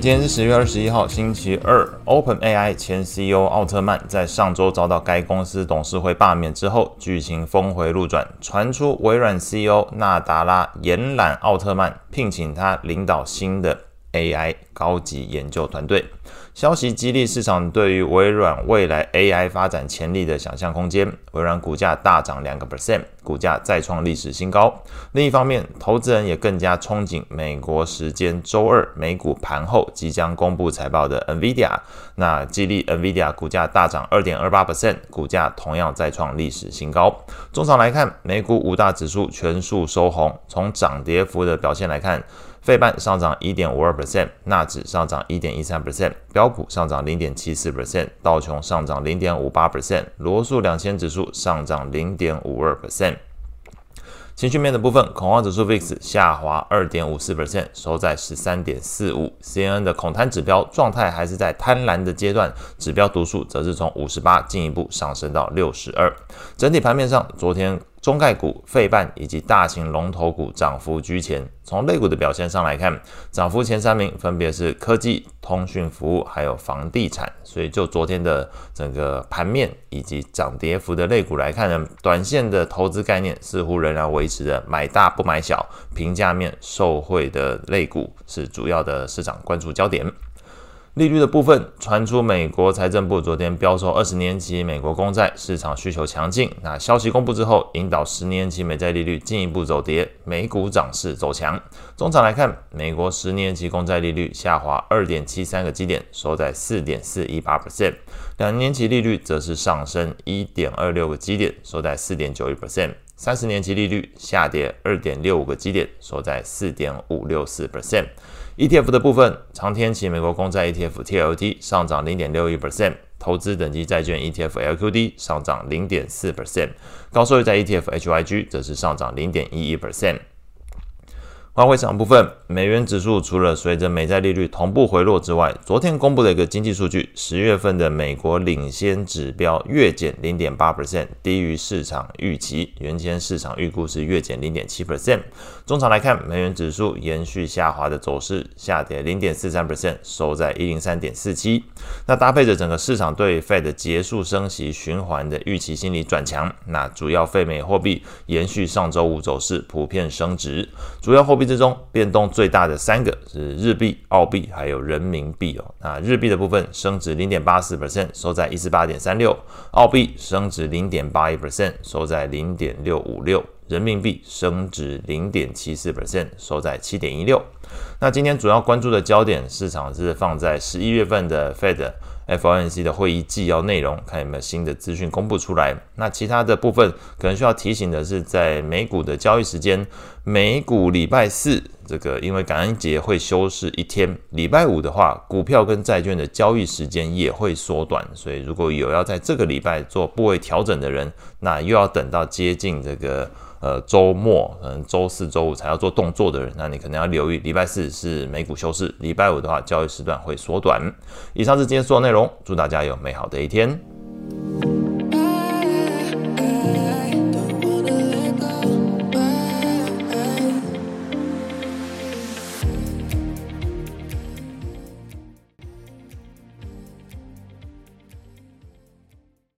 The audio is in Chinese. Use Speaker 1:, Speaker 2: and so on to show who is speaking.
Speaker 1: 今天是十月二十一号，星期二。OpenAI 前 CEO 奥特曼在上周遭到该公司董事会罢免之后，剧情峰回路转，传出微软 CEO 纳达拉延揽奥特曼，聘请他领导新的 AI 高级研究团队。消息激励市场对于微软未来 AI 发展潜力的想象空间，微软股价大涨两个 percent，股价再创历史新高。另一方面，投资人也更加憧憬美国时间周二美股盘后即将公布财报的 NVIDIA，那激励 NVIDIA 股价大涨二点二八 percent，股价同样再创历史新高。终场来看，美股五大指数全数收红，从涨跌幅的表现来看。费半上涨一点五二 percent，纳指上涨一点一三 percent，标普上涨零点七四 percent，道琼上涨零点五八 percent，罗素两千指数上涨零点五二 percent。情绪面的部分，恐慌指数 VIX 下滑二点五四 percent，收在十三点四五。CNN 的恐贪指标状态还是在贪婪的阶段，指标读数则是从五十八进一步上升到六十二。整体盘面上，昨天。中概股、费半以及大型龙头股涨幅居前。从类股的表现上来看，涨幅前三名分别是科技、通讯服务还有房地产。所以就昨天的整个盘面以及涨跌幅的类股来看呢，短线的投资概念似乎仍然维持着买大不买小，评价面受惠的类股是主要的市场关注焦点。利率的部分传出，美国财政部昨天标售二十年期美国公债，市场需求强劲。那消息公布之后，引导十年期美债利率进一步走跌，美股涨势走强。终场来看，美国十年期公债利率下滑二点七三个基点，收在四点四一八 percent；两年期利率则是上升一点二六个基点，收在四点九一 percent；三十年期利率下跌二点六五个基点，收在四点五六四 percent。ETF 的部分，长天期美国公债 ETF TLT 上涨零点六一 percent，投资等级债券 ETF LQD 上涨零点四 percent，高收益债 ETF HYG 则是上涨零点一一 percent。外汇市场部分，美元指数除了随着美债利率同步回落之外，昨天公布的一个经济数据，十月份的美国领先指标月减零点八 percent，低于市场预期，原先市场预估是月减零点七 percent。中场来看，美元指数延续下滑的走势，下跌零点四三 percent，收在一零三点四七。那搭配着整个市场对 Fed 结束升息循环的预期心理转强，那主要非美货币延续上周五走势，普遍升值，主要货币之中变动最大的三个是日币、澳币还有人民币哦。那日币的部分升值零点八四 percent，收在一四八点三六；澳币升值零点八一 percent，收在零点六五六；人民币升值零点七四 percent，收在七点一六。那今天主要关注的焦点，市场是放在十一月份的 Fed。FOMC 的会议纪要内容，看有没有新的资讯公布出来。那其他的部分可能需要提醒的是，在美股的交易时间，美股礼拜四这个因为感恩节会休市一天，礼拜五的话，股票跟债券的交易时间也会缩短。所以如果有要在这个礼拜做部位调整的人，那又要等到接近这个。呃，周末可能周四、周五才要做动作的人，那你可能要留意，礼拜四是美股休市，礼拜五的话交易时段会缩短。以上是今天所有内容，祝大家有美好的一天。